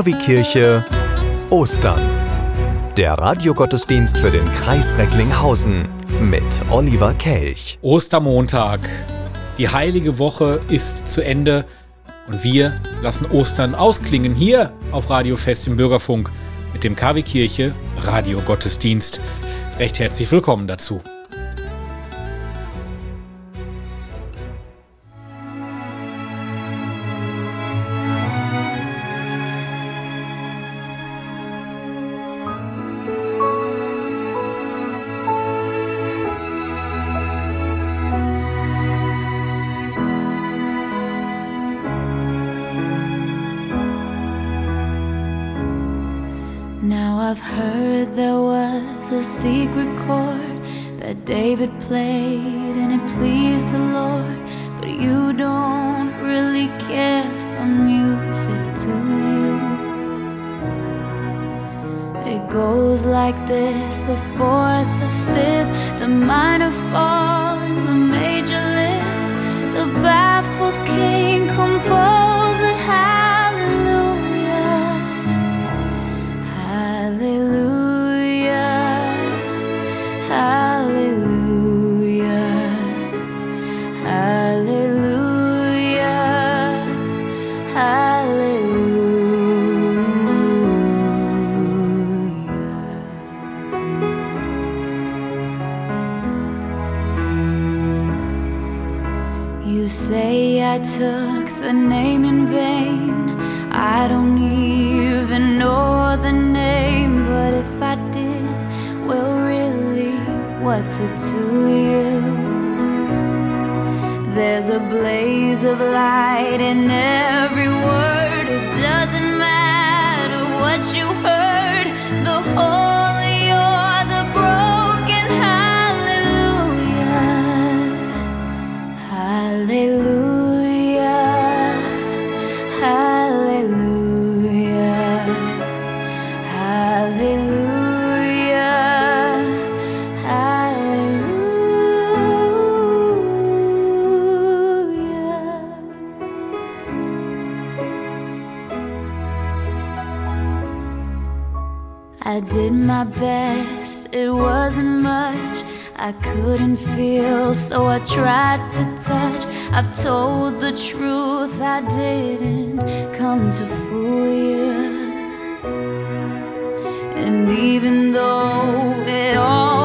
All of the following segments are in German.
KW-Kirche Ostern. Der Radiogottesdienst für den Kreis Recklinghausen mit Oliver Kelch. Ostermontag. Die heilige Woche ist zu Ende und wir lassen Ostern ausklingen hier auf Radio Fest im Bürgerfunk mit dem KW-Kirche Radiogottesdienst. Recht herzlich willkommen dazu. Took the name in vain. I don't even know the name, but if I did, well, really, what's it to you? There's a blaze of light in every word. It doesn't matter what you heard, the holy my best, it wasn't much. I couldn't feel, so I tried to touch. I've told the truth, I didn't come to fool you. And even though it all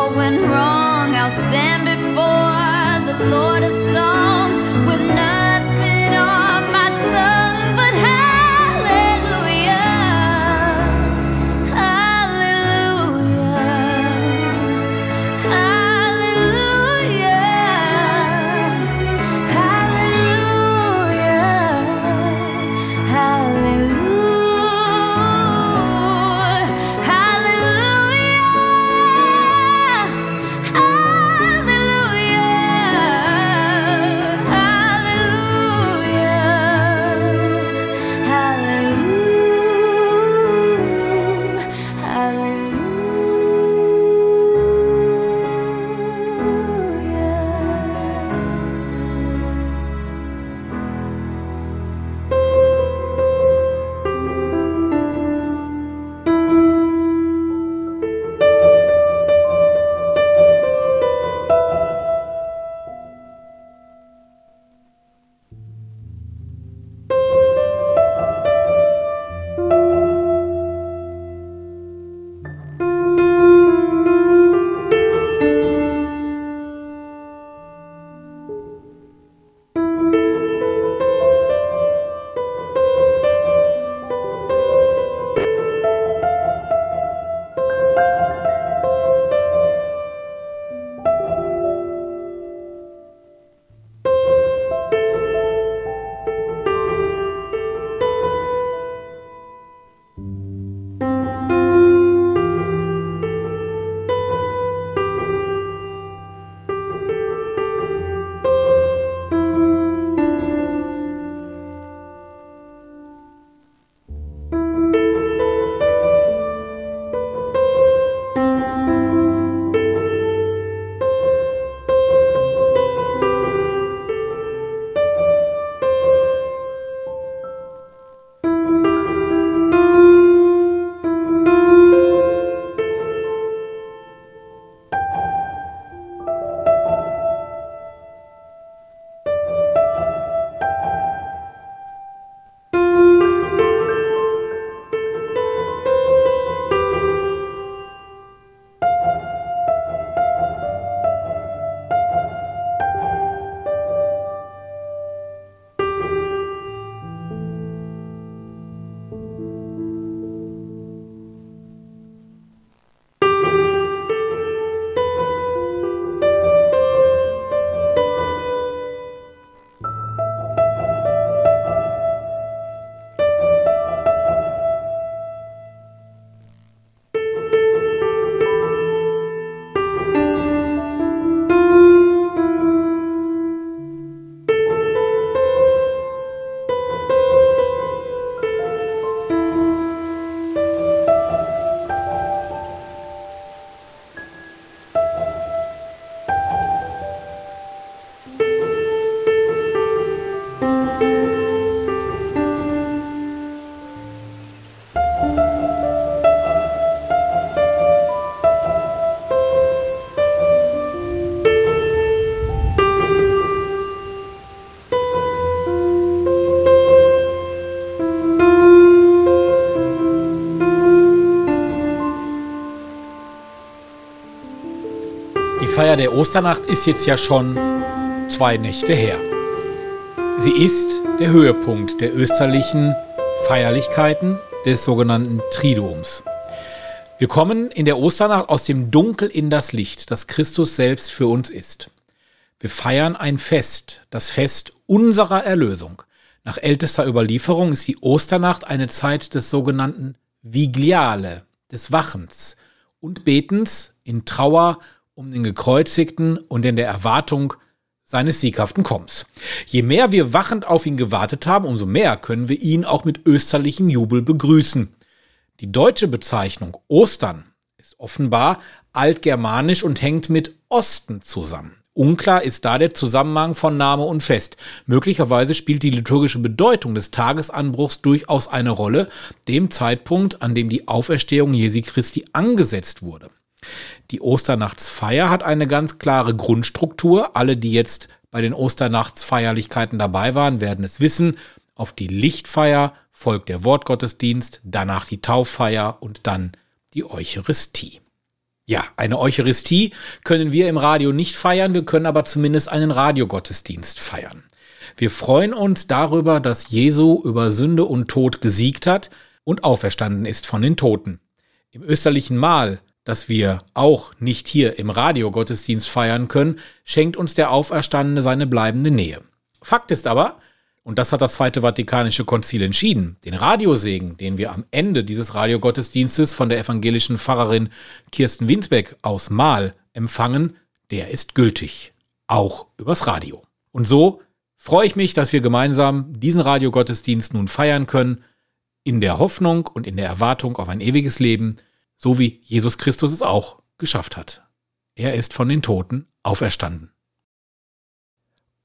Feier der Osternacht ist jetzt ja schon zwei Nächte her. Sie ist der Höhepunkt der österlichen Feierlichkeiten des sogenannten Triduums. Wir kommen in der Osternacht aus dem Dunkel in das Licht, das Christus selbst für uns ist. Wir feiern ein Fest, das Fest unserer Erlösung. Nach ältester Überlieferung ist die Osternacht eine Zeit des sogenannten Vigliale, des Wachens und Betens in Trauer um den Gekreuzigten und in der Erwartung seines sieghaften Kommens. Je mehr wir wachend auf ihn gewartet haben, umso mehr können wir ihn auch mit österlichem Jubel begrüßen. Die deutsche Bezeichnung Ostern ist offenbar altgermanisch und hängt mit Osten zusammen. Unklar ist da der Zusammenhang von Name und Fest. Möglicherweise spielt die liturgische Bedeutung des Tagesanbruchs durchaus eine Rolle, dem Zeitpunkt, an dem die Auferstehung Jesu Christi angesetzt wurde. Die Osternachtsfeier hat eine ganz klare Grundstruktur. Alle, die jetzt bei den Osternachtsfeierlichkeiten dabei waren, werden es wissen. Auf die Lichtfeier folgt der Wortgottesdienst, danach die Tauffeier und dann die Eucharistie. Ja, eine Eucharistie können wir im Radio nicht feiern, wir können aber zumindest einen Radiogottesdienst feiern. Wir freuen uns darüber, dass Jesu über Sünde und Tod gesiegt hat und auferstanden ist von den Toten. Im österlichen Mahl, das wir auch nicht hier im Radiogottesdienst feiern können, schenkt uns der Auferstandene seine bleibende Nähe. Fakt ist aber, und das hat das Zweite Vatikanische Konzil entschieden. Den Radiosegen, den wir am Ende dieses Radiogottesdienstes von der evangelischen Pfarrerin Kirsten Winsbeck aus Mahl empfangen, der ist gültig. Auch übers Radio. Und so freue ich mich, dass wir gemeinsam diesen Radiogottesdienst nun feiern können, in der Hoffnung und in der Erwartung auf ein ewiges Leben, so wie Jesus Christus es auch geschafft hat. Er ist von den Toten auferstanden.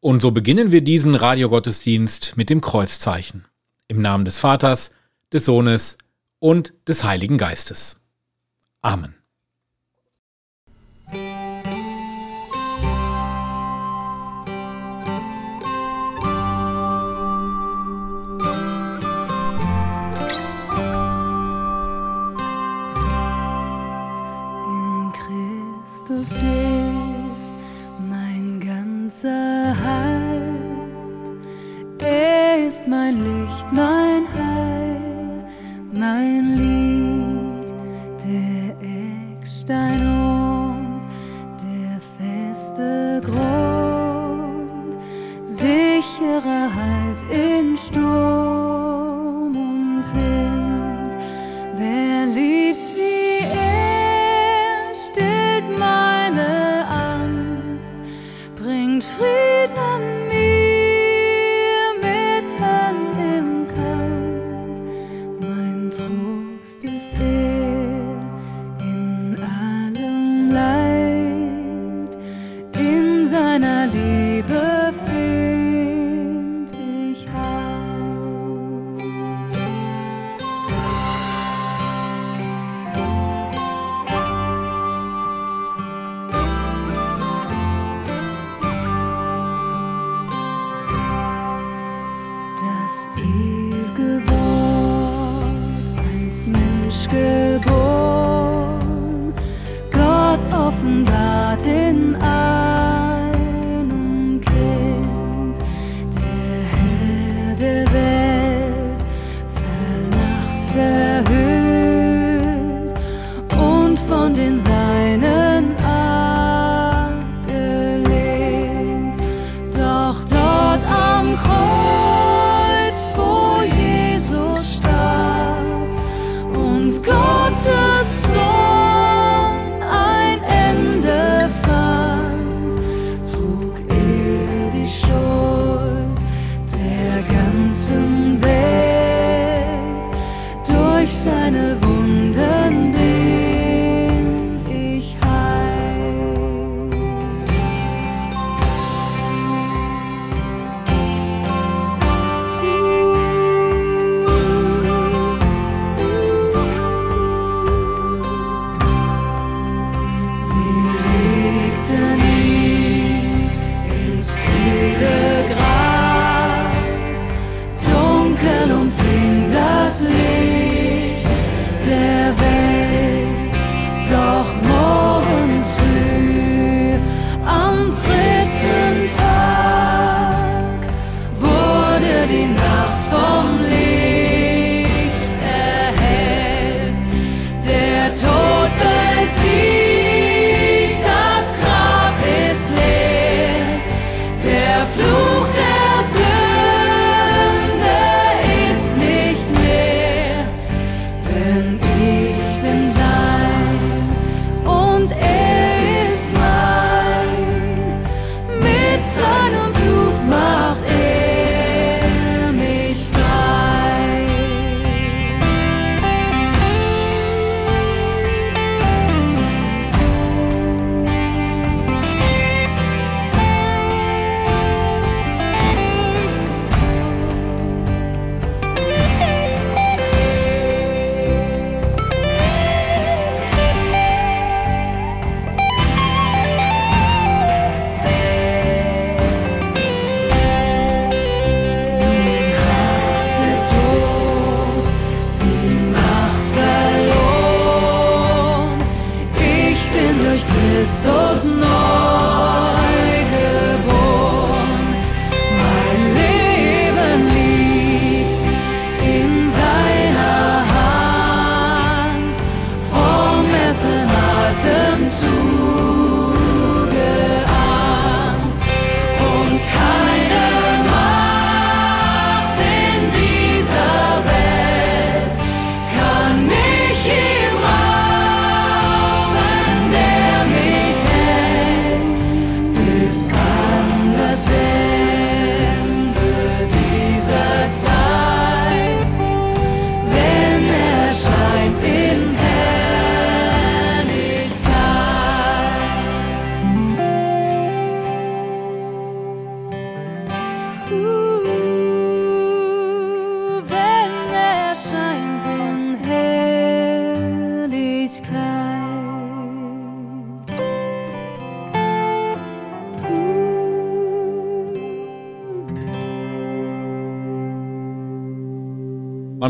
Und so beginnen wir diesen Radiogottesdienst mit dem Kreuzzeichen. Im Namen des Vaters, des Sohnes und des Heiligen Geistes. Amen. Christus ist mein ganzer Halt. Er ist mein Licht, mein Heil, mein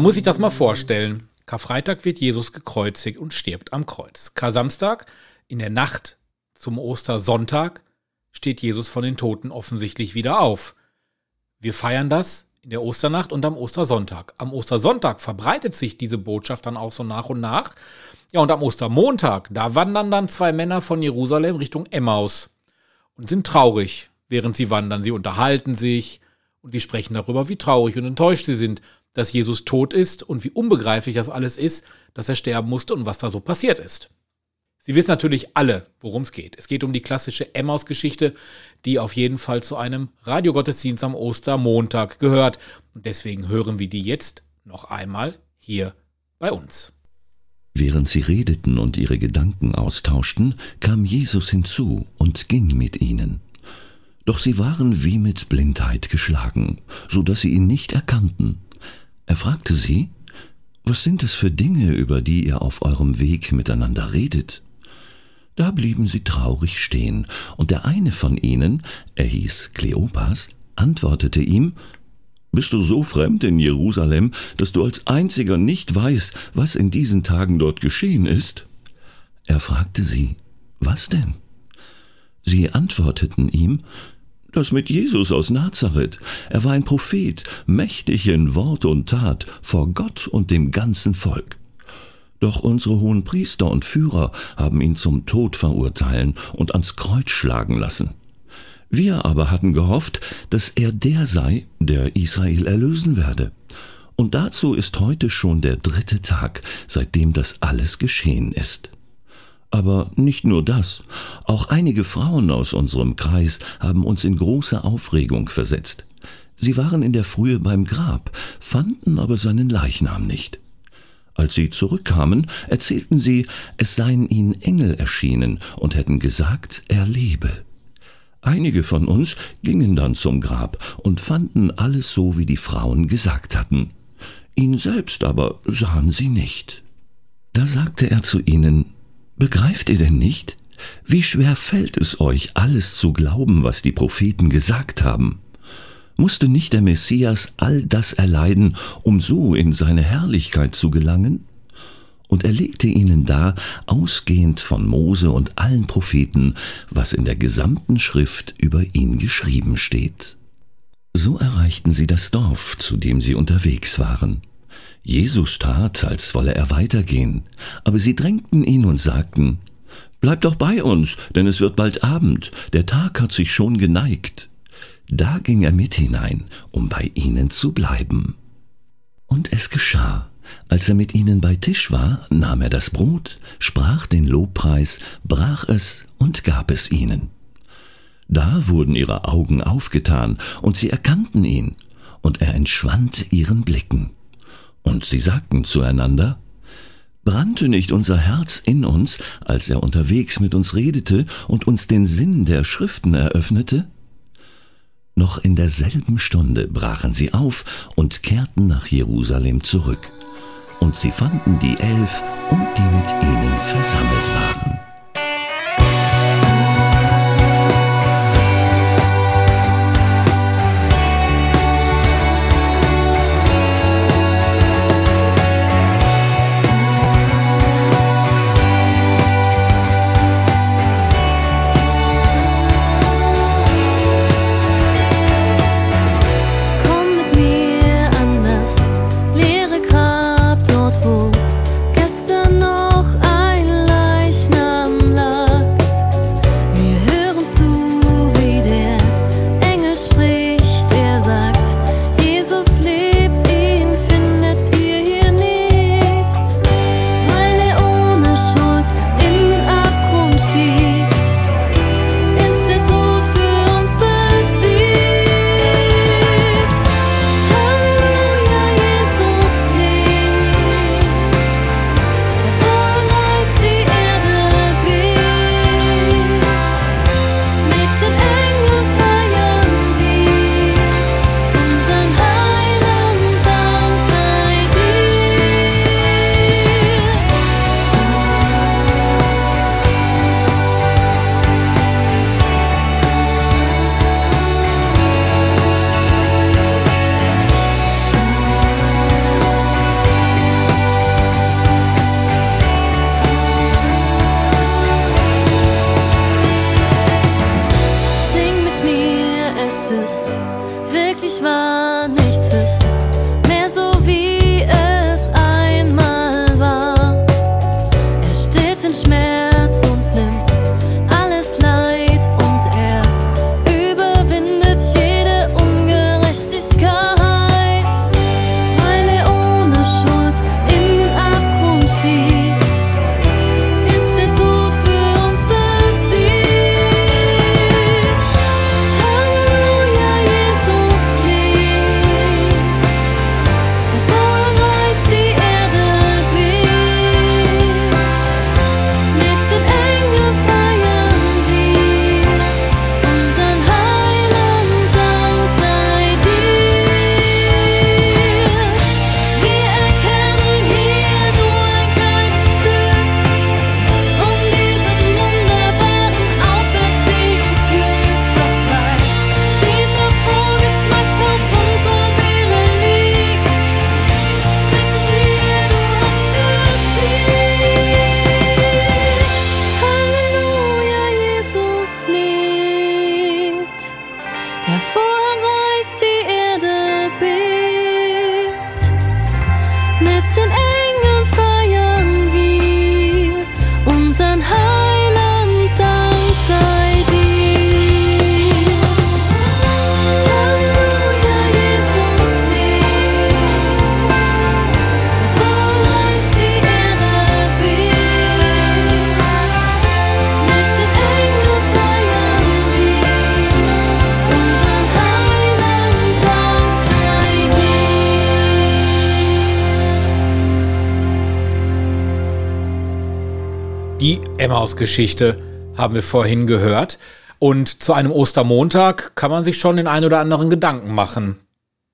Man muss sich das mal vorstellen. Karfreitag wird Jesus gekreuzigt und stirbt am Kreuz. Kar-Samstag, in der Nacht zum Ostersonntag, steht Jesus von den Toten offensichtlich wieder auf. Wir feiern das in der Osternacht und am Ostersonntag. Am Ostersonntag verbreitet sich diese Botschaft dann auch so nach und nach. Ja, und am Ostermontag, da wandern dann zwei Männer von Jerusalem Richtung Emmaus und sind traurig, während sie wandern. Sie unterhalten sich und sie sprechen darüber, wie traurig und enttäuscht sie sind dass Jesus tot ist und wie unbegreiflich das alles ist, dass er sterben musste und was da so passiert ist. Sie wissen natürlich alle, worum es geht. Es geht um die klassische Emmaus-Geschichte, die auf jeden Fall zu einem Radiogottesdienst am Ostermontag gehört. Und deswegen hören wir die jetzt noch einmal hier bei uns. Während sie redeten und ihre Gedanken austauschten, kam Jesus hinzu und ging mit ihnen. Doch sie waren wie mit Blindheit geschlagen, so dass sie ihn nicht erkannten. Er fragte sie, was sind es für Dinge, über die ihr auf eurem Weg miteinander redet? Da blieben sie traurig stehen, und der eine von ihnen, er hieß Kleopas, antwortete ihm, Bist du so fremd in Jerusalem, dass du als einziger nicht weißt, was in diesen Tagen dort geschehen ist? Er fragte sie, Was denn? Sie antworteten ihm, das mit Jesus aus Nazareth. Er war ein Prophet, mächtig in Wort und Tat, vor Gott und dem ganzen Volk. Doch unsere hohen Priester und Führer haben ihn zum Tod verurteilen und ans Kreuz schlagen lassen. Wir aber hatten gehofft, dass er der sei, der Israel erlösen werde. Und dazu ist heute schon der dritte Tag, seitdem das alles geschehen ist. Aber nicht nur das, auch einige Frauen aus unserem Kreis haben uns in große Aufregung versetzt. Sie waren in der Frühe beim Grab, fanden aber seinen Leichnam nicht. Als sie zurückkamen, erzählten sie, es seien ihnen Engel erschienen und hätten gesagt, er lebe. Einige von uns gingen dann zum Grab und fanden alles so, wie die Frauen gesagt hatten. Ihn selbst aber sahen sie nicht. Da sagte er zu ihnen, Begreift ihr denn nicht? Wie schwer fällt es euch, alles zu glauben, was die Propheten gesagt haben? Musste nicht der Messias all das erleiden, um so in seine Herrlichkeit zu gelangen? Und er legte ihnen dar, ausgehend von Mose und allen Propheten, was in der gesamten Schrift über ihn geschrieben steht. So erreichten sie das Dorf, zu dem sie unterwegs waren. Jesus tat, als wolle er weitergehen, aber sie drängten ihn und sagten, Bleib doch bei uns, denn es wird bald Abend, der Tag hat sich schon geneigt. Da ging er mit hinein, um bei ihnen zu bleiben. Und es geschah, als er mit ihnen bei Tisch war, nahm er das Brot, sprach den Lobpreis, brach es und gab es ihnen. Da wurden ihre Augen aufgetan, und sie erkannten ihn, und er entschwand ihren Blicken. Und sie sagten zueinander, Brannte nicht unser Herz in uns, als er unterwegs mit uns redete und uns den Sinn der Schriften eröffnete? Noch in derselben Stunde brachen sie auf und kehrten nach Jerusalem zurück. Und sie fanden die Elf und die mit ihnen versammelt waren. Emmaus-Geschichte haben wir vorhin gehört. Und zu einem Ostermontag kann man sich schon den ein oder anderen Gedanken machen.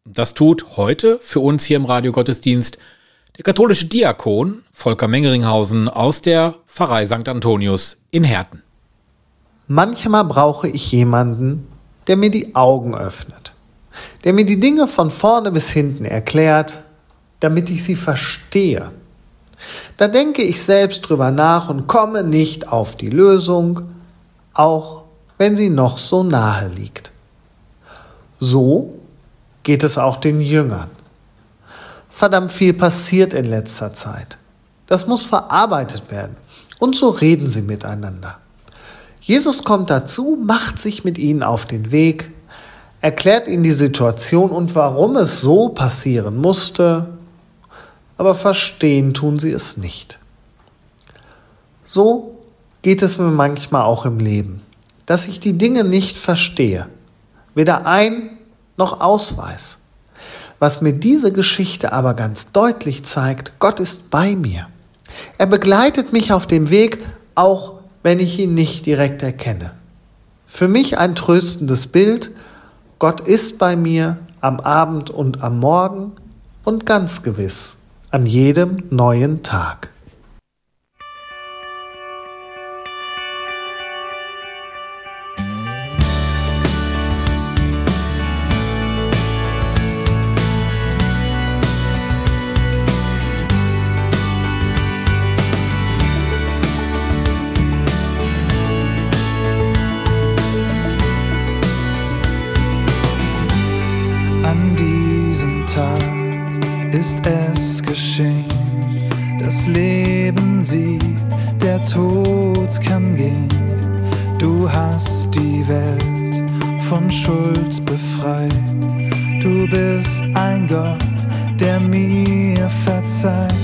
Das tut heute für uns hier im Radiogottesdienst der katholische Diakon Volker Mengeringhausen aus der Pfarrei St. Antonius in Herten. Manchmal brauche ich jemanden, der mir die Augen öffnet, der mir die Dinge von vorne bis hinten erklärt, damit ich sie verstehe. Da denke ich selbst drüber nach und komme nicht auf die Lösung, auch wenn sie noch so nahe liegt. So geht es auch den Jüngern. Verdammt viel passiert in letzter Zeit. Das muss verarbeitet werden. Und so reden sie miteinander. Jesus kommt dazu, macht sich mit ihnen auf den Weg, erklärt ihnen die Situation und warum es so passieren musste, aber verstehen tun sie es nicht. So geht es mir manchmal auch im Leben, dass ich die Dinge nicht verstehe, weder ein noch ausweis. Was mir diese Geschichte aber ganz deutlich zeigt, Gott ist bei mir. Er begleitet mich auf dem Weg, auch wenn ich ihn nicht direkt erkenne. Für mich ein tröstendes Bild, Gott ist bei mir am Abend und am Morgen und ganz gewiss an jedem neuen Tag. ist es geschehen. Das Leben siegt, der Tod kann gehen. Du hast die Welt von Schuld befreit. Du bist ein Gott, der mir verzeiht.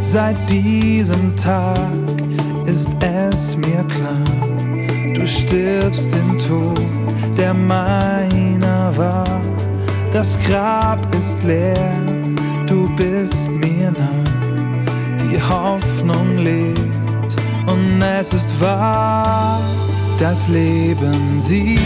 Seit diesem Tag ist es mir klar, du stirbst den Tod, der meiner war. Das Grab ist leer bist mir nah. Die Hoffnung lebt und es ist wahr. Das Leben sieht,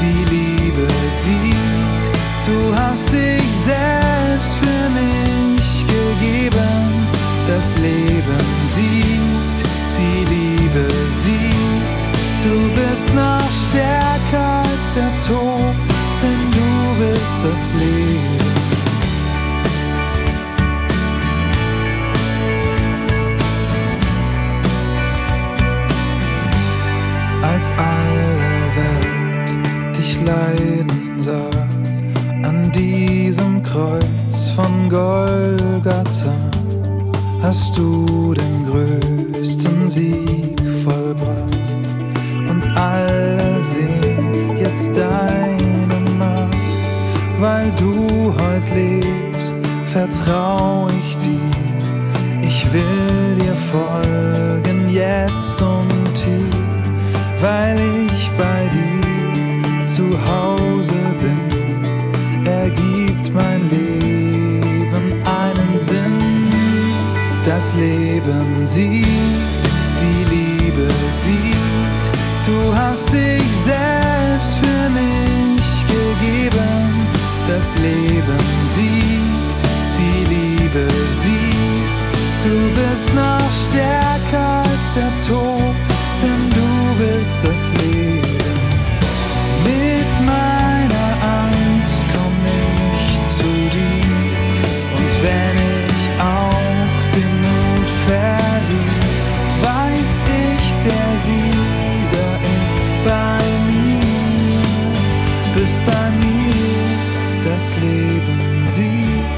die Liebe sieht. Du hast dich selbst für mich gegeben. Das Leben sieht, die Liebe sieht. Du bist noch stärker als der Tod, denn du bist das Leben. Als alle Welt dich leiden sah an diesem Kreuz von Golgatha hast du den größten Sieg vollbracht. Und alle sehen jetzt deine Macht, weil du heute lebst, vertrau ich dir, ich will dir folgen jetzt und weil ich bei dir zu Hause bin, ergibt mein Leben einen Sinn. Das Leben sieht, die Liebe sieht, du hast dich selbst für mich gegeben. Das Leben sieht, die Liebe sieht, du bist noch das Leben. Mit meiner Angst komm ich zu dir. Und wenn ich auch den Mut verliere, weiß ich, der Sieger ist bei mir. Bist bei mir, das Leben sieht,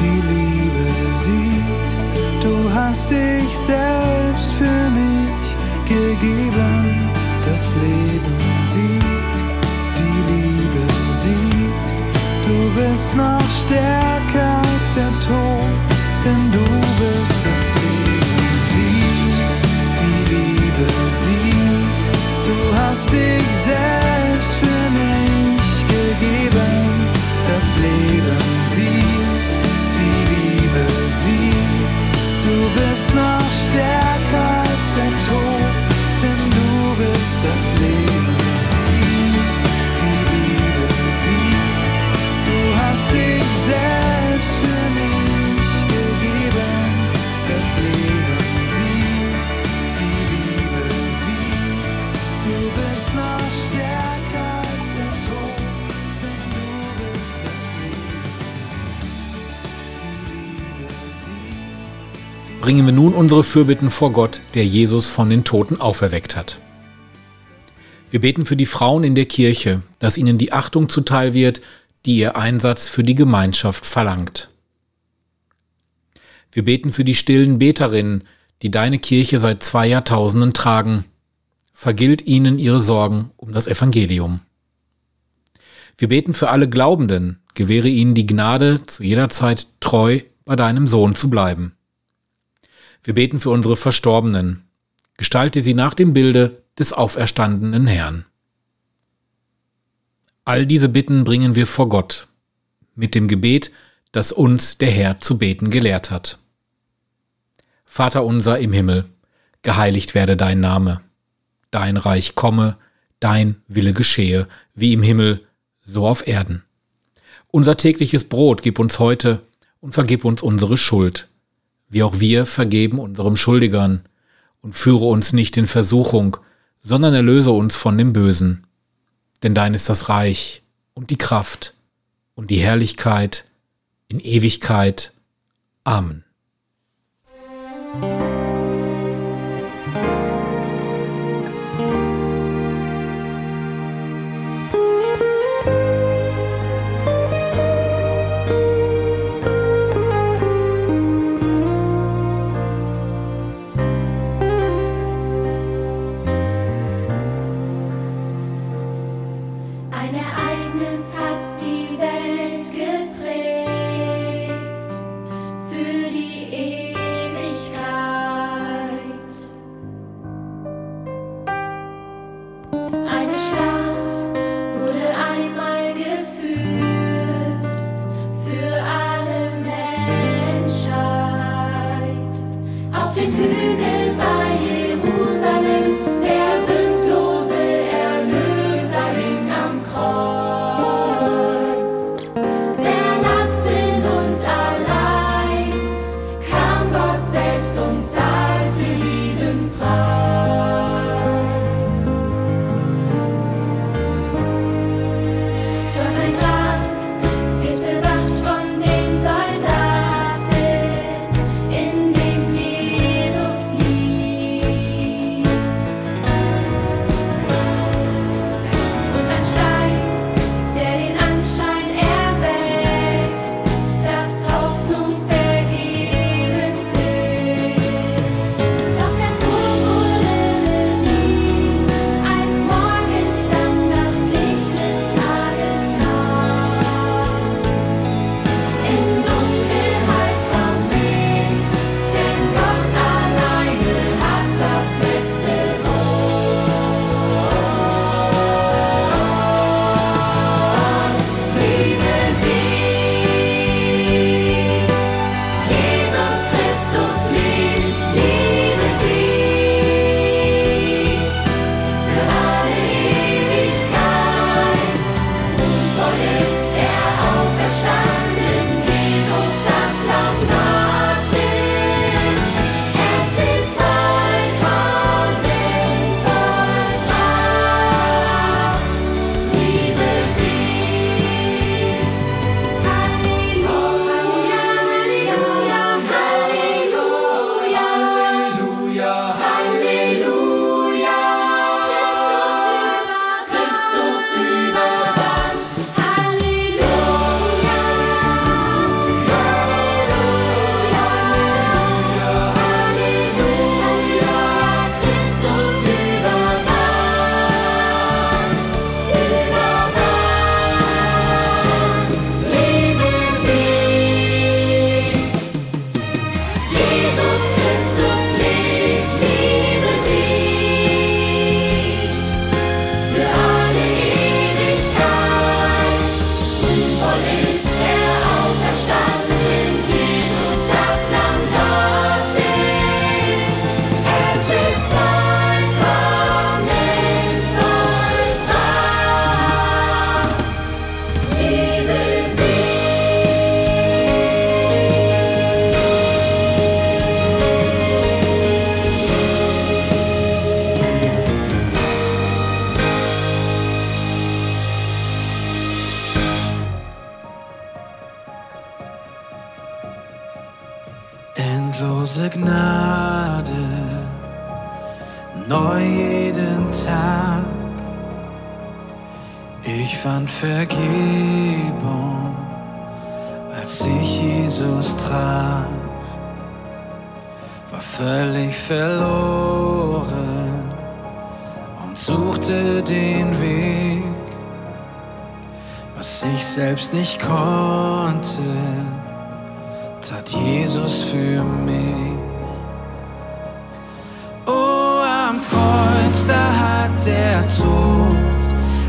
die Liebe sieht. Du hast dich selbst für mich gegeben. Das Leben sieht, die Liebe sieht. Du bist noch stärker als der Tod, denn du bist das Leben sieht, die Liebe sieht. Du hast dich selbst für mich gegeben. Das Leben sieht, die Liebe sieht. Du bist noch stärker bringen wir nun unsere Fürbitten vor Gott, der Jesus von den Toten auferweckt hat. Wir beten für die Frauen in der Kirche, dass ihnen die Achtung zuteil wird, die ihr Einsatz für die Gemeinschaft verlangt. Wir beten für die stillen Beterinnen, die deine Kirche seit zwei Jahrtausenden tragen. Vergilt ihnen ihre Sorgen um das Evangelium. Wir beten für alle Glaubenden, gewähre ihnen die Gnade, zu jeder Zeit treu bei deinem Sohn zu bleiben. Wir beten für unsere Verstorbenen, gestalte sie nach dem Bilde des auferstandenen Herrn. All diese Bitten bringen wir vor Gott, mit dem Gebet, das uns der Herr zu beten gelehrt hat. Vater unser im Himmel, geheiligt werde dein Name, dein Reich komme, dein Wille geschehe, wie im Himmel, so auf Erden. Unser tägliches Brot gib uns heute und vergib uns unsere Schuld, wie auch wir vergeben unserem Schuldigern, und führe uns nicht in Versuchung, sondern erlöse uns von dem Bösen. Denn dein ist das Reich und die Kraft und die Herrlichkeit in Ewigkeit. Amen.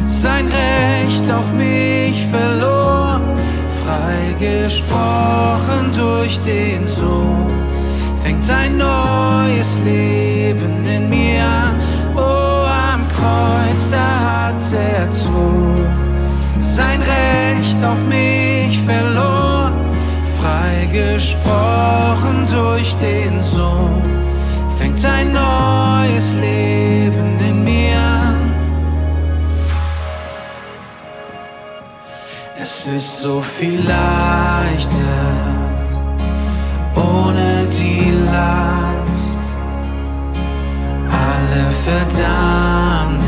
Sein Recht auf mich verloren, freigesprochen durch den Sohn, fängt ein neues Leben in mir an. Oh, am Kreuz, da hat der Tod sein Recht auf mich verloren freigesprochen durch den Sohn, fängt ein neues Leben in mir an. Es ist so viel leichter ohne die Last, alle Verdammnis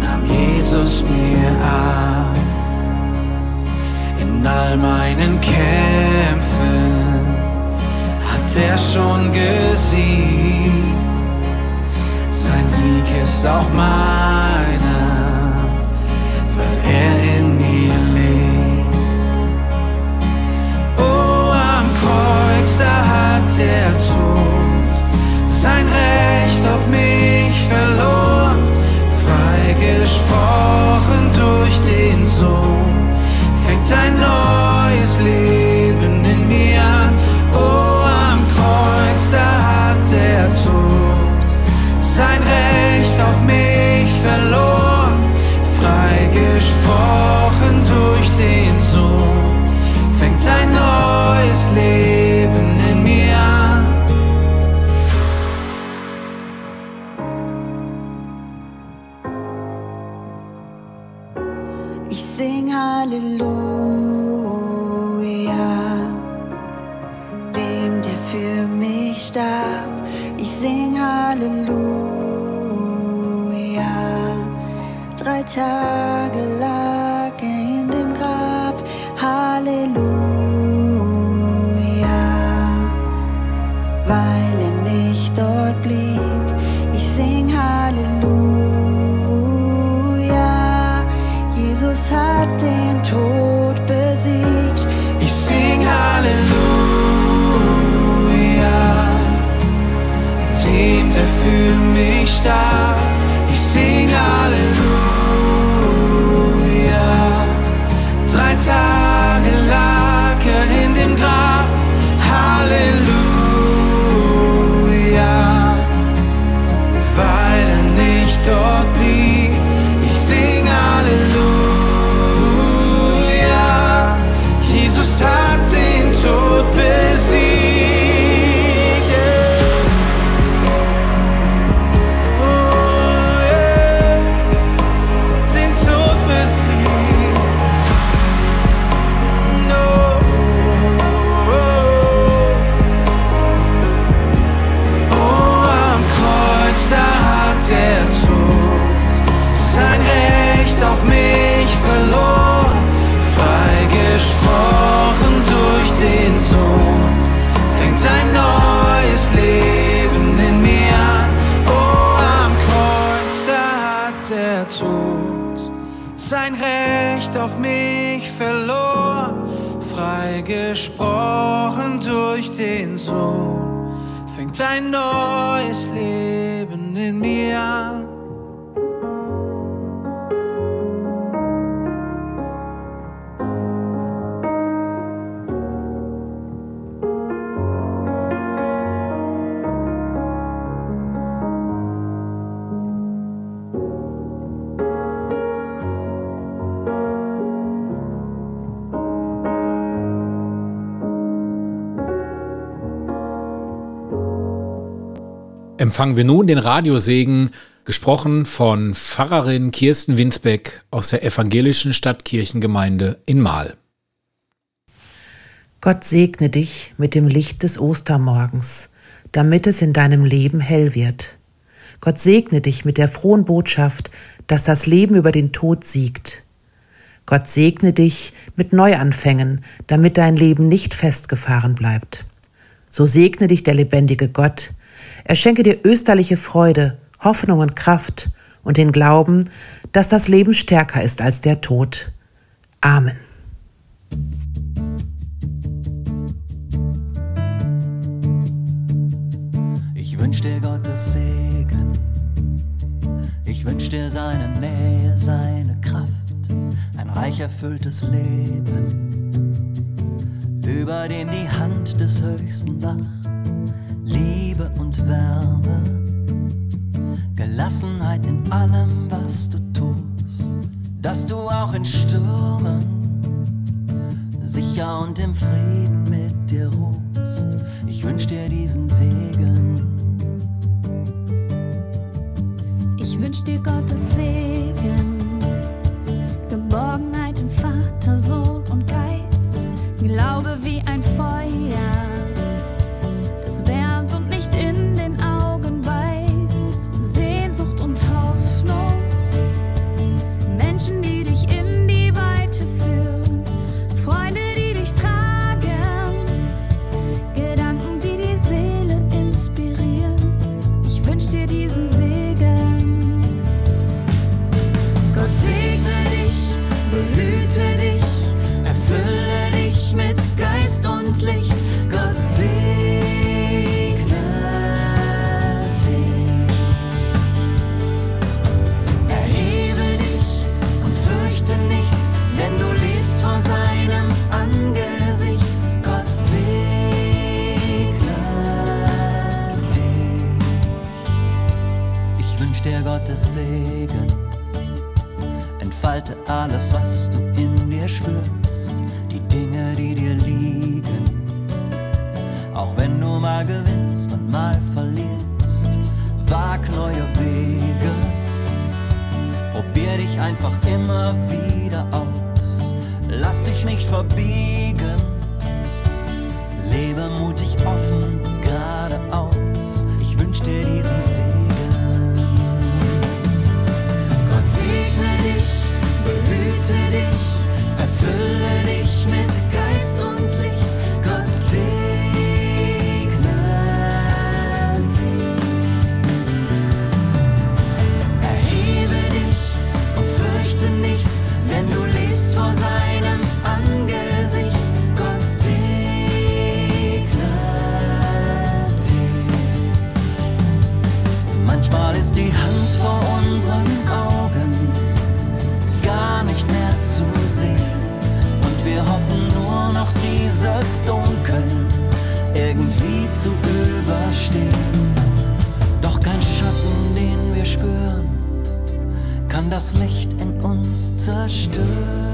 nahm Jesus mir ab. In all meinen Kämpfen hat er schon gesiegt. Sein Sieg ist auch meiner, er in mir lebt. Oh, am Kreuz, da hat der Tod sein Recht auf mich verloren, freigesprochen durch den Sohn fängt ein neues Leben in mir an. Oh, am Kreuz, da hat der Tod sein Recht auf mich durch den Sohn, fängt ein neues Leben in mir an. Ich sing Halleluja, dem, der für mich starb. Ich sing Halleluja. Drei Tage lag mich sein Recht auf mich verloren, freigesprochen durch den Sohn, fängt ein neues Leben in mir an. Empfangen wir nun den Radiosegen, gesprochen von Pfarrerin Kirsten Winsbeck aus der evangelischen Stadtkirchengemeinde in Mahl. Gott segne dich mit dem Licht des Ostermorgens, damit es in deinem Leben hell wird. Gott segne dich mit der frohen Botschaft, dass das Leben über den Tod siegt. Gott segne dich mit Neuanfängen, damit dein Leben nicht festgefahren bleibt. So segne dich der lebendige Gott. Er schenke dir österliche Freude, Hoffnung und Kraft und den Glauben, dass das Leben stärker ist als der Tod. Amen. Ich wünsch dir Gottes Segen. Ich wünsch dir seine Nähe, seine Kraft, ein reich erfülltes Leben über dem die Hand des Höchsten wacht. Und Wärme, Gelassenheit in allem, was du tust, dass du auch in Stürmen sicher und im Frieden mit dir ruhst. Ich wünsch dir diesen Segen. Ich wünsch dir Gottes Segen, Geborgenheit im Vater, Sohn Gottes Segen. Entfalte alles, was du in dir spürst, die Dinge, die dir liegen. Auch wenn du mal gewinnst und mal verlierst, wag neue Wege. Probier dich einfach immer wieder aus. Lass dich nicht verbiegen. Lebe mutig, offen, geradeaus. Ich wünsch dir diesen Segen. Behüte dich, erfülle dich mit Geist und Licht. Gott segne dich. Erhebe dich und fürchte nichts, denn du lebst vor seinem Angesicht. Gott segne dich. Manchmal ist die Hand vor unseren Augen dieses Dunkel irgendwie zu überstehen. Doch kein Schatten, den wir spüren, kann das Licht in uns zerstören.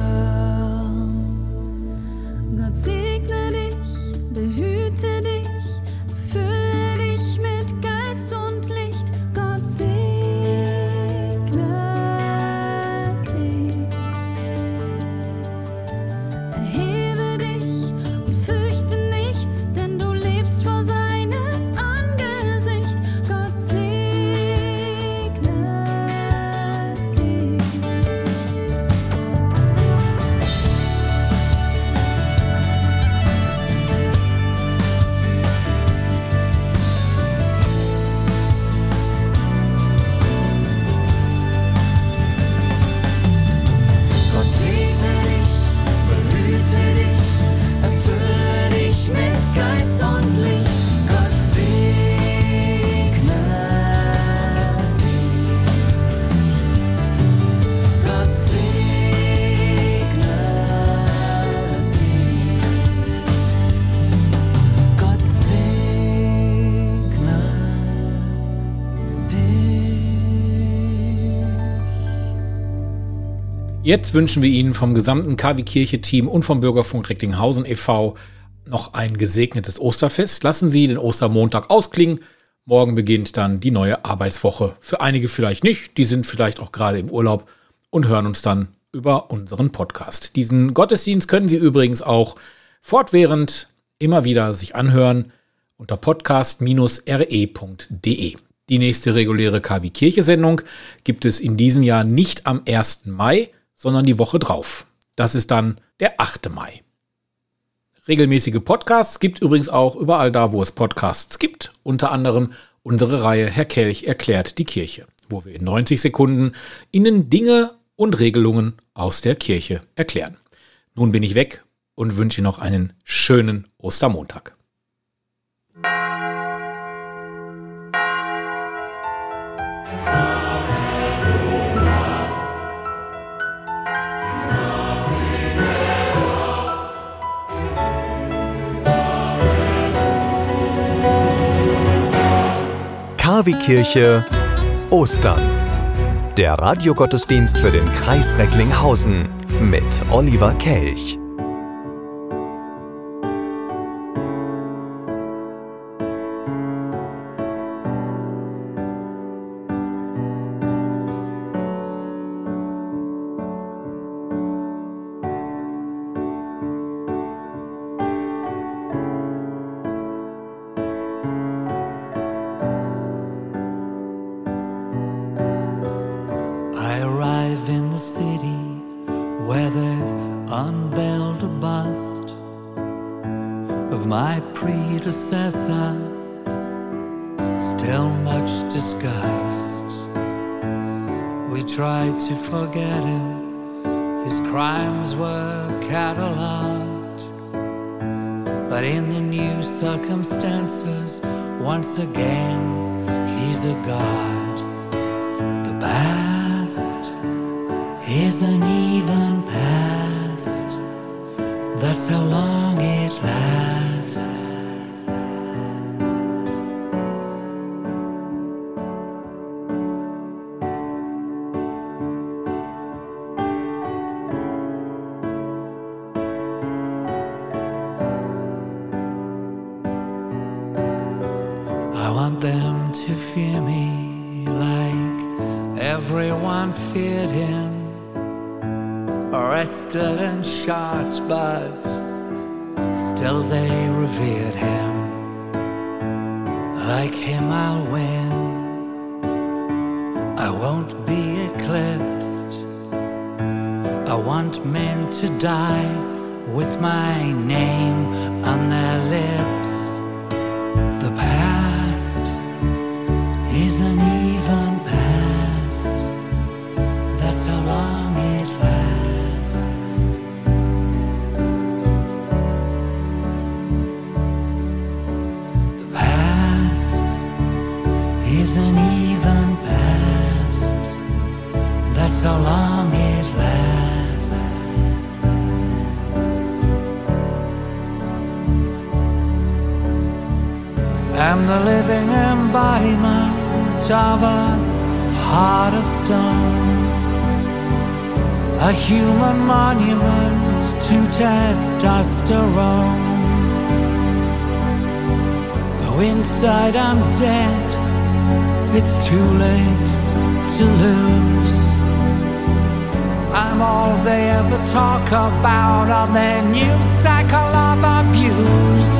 Jetzt wünschen wir Ihnen vom gesamten KW-Kirche-Team und vom Bürgerfunk Recklinghausen e.V. noch ein gesegnetes Osterfest. Lassen Sie den Ostermontag ausklingen. Morgen beginnt dann die neue Arbeitswoche. Für einige vielleicht nicht, die sind vielleicht auch gerade im Urlaub und hören uns dann über unseren Podcast. Diesen Gottesdienst können Sie übrigens auch fortwährend immer wieder sich anhören unter podcast-re.de. Die nächste reguläre KW Kirche Sendung gibt es in diesem Jahr nicht am 1. Mai, sondern die Woche drauf. Das ist dann der 8. Mai. Regelmäßige Podcasts gibt übrigens auch überall da, wo es Podcasts gibt, unter anderem unsere Reihe Herr Kelch erklärt die Kirche, wo wir in 90 Sekunden Ihnen Dinge und Regelungen aus der Kirche erklären. Nun bin ich weg und wünsche noch einen schönen Ostermontag. KW Kirche Ostern. Der Radiogottesdienst für den Kreis Recklinghausen mit Oliver Kelch. I'll win. I won't be eclipsed. I want men to die with my name on their lips. The past is an it's too late to lose. I'm all they ever talk about on their new cycle of abuse.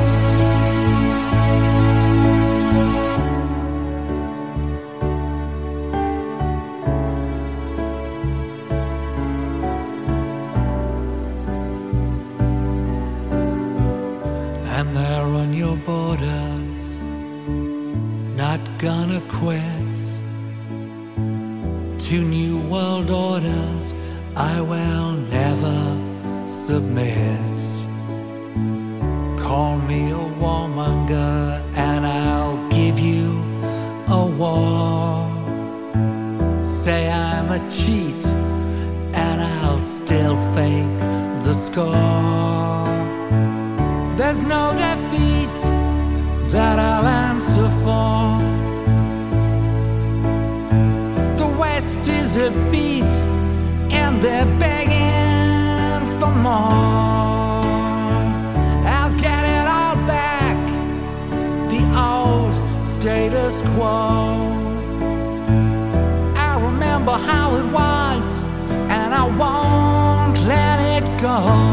Score. There's no defeat that I'll answer for. The West is a feat, and they're begging for more. I'll get it all back, the old status quo. I remember how it was, and I won't let it go.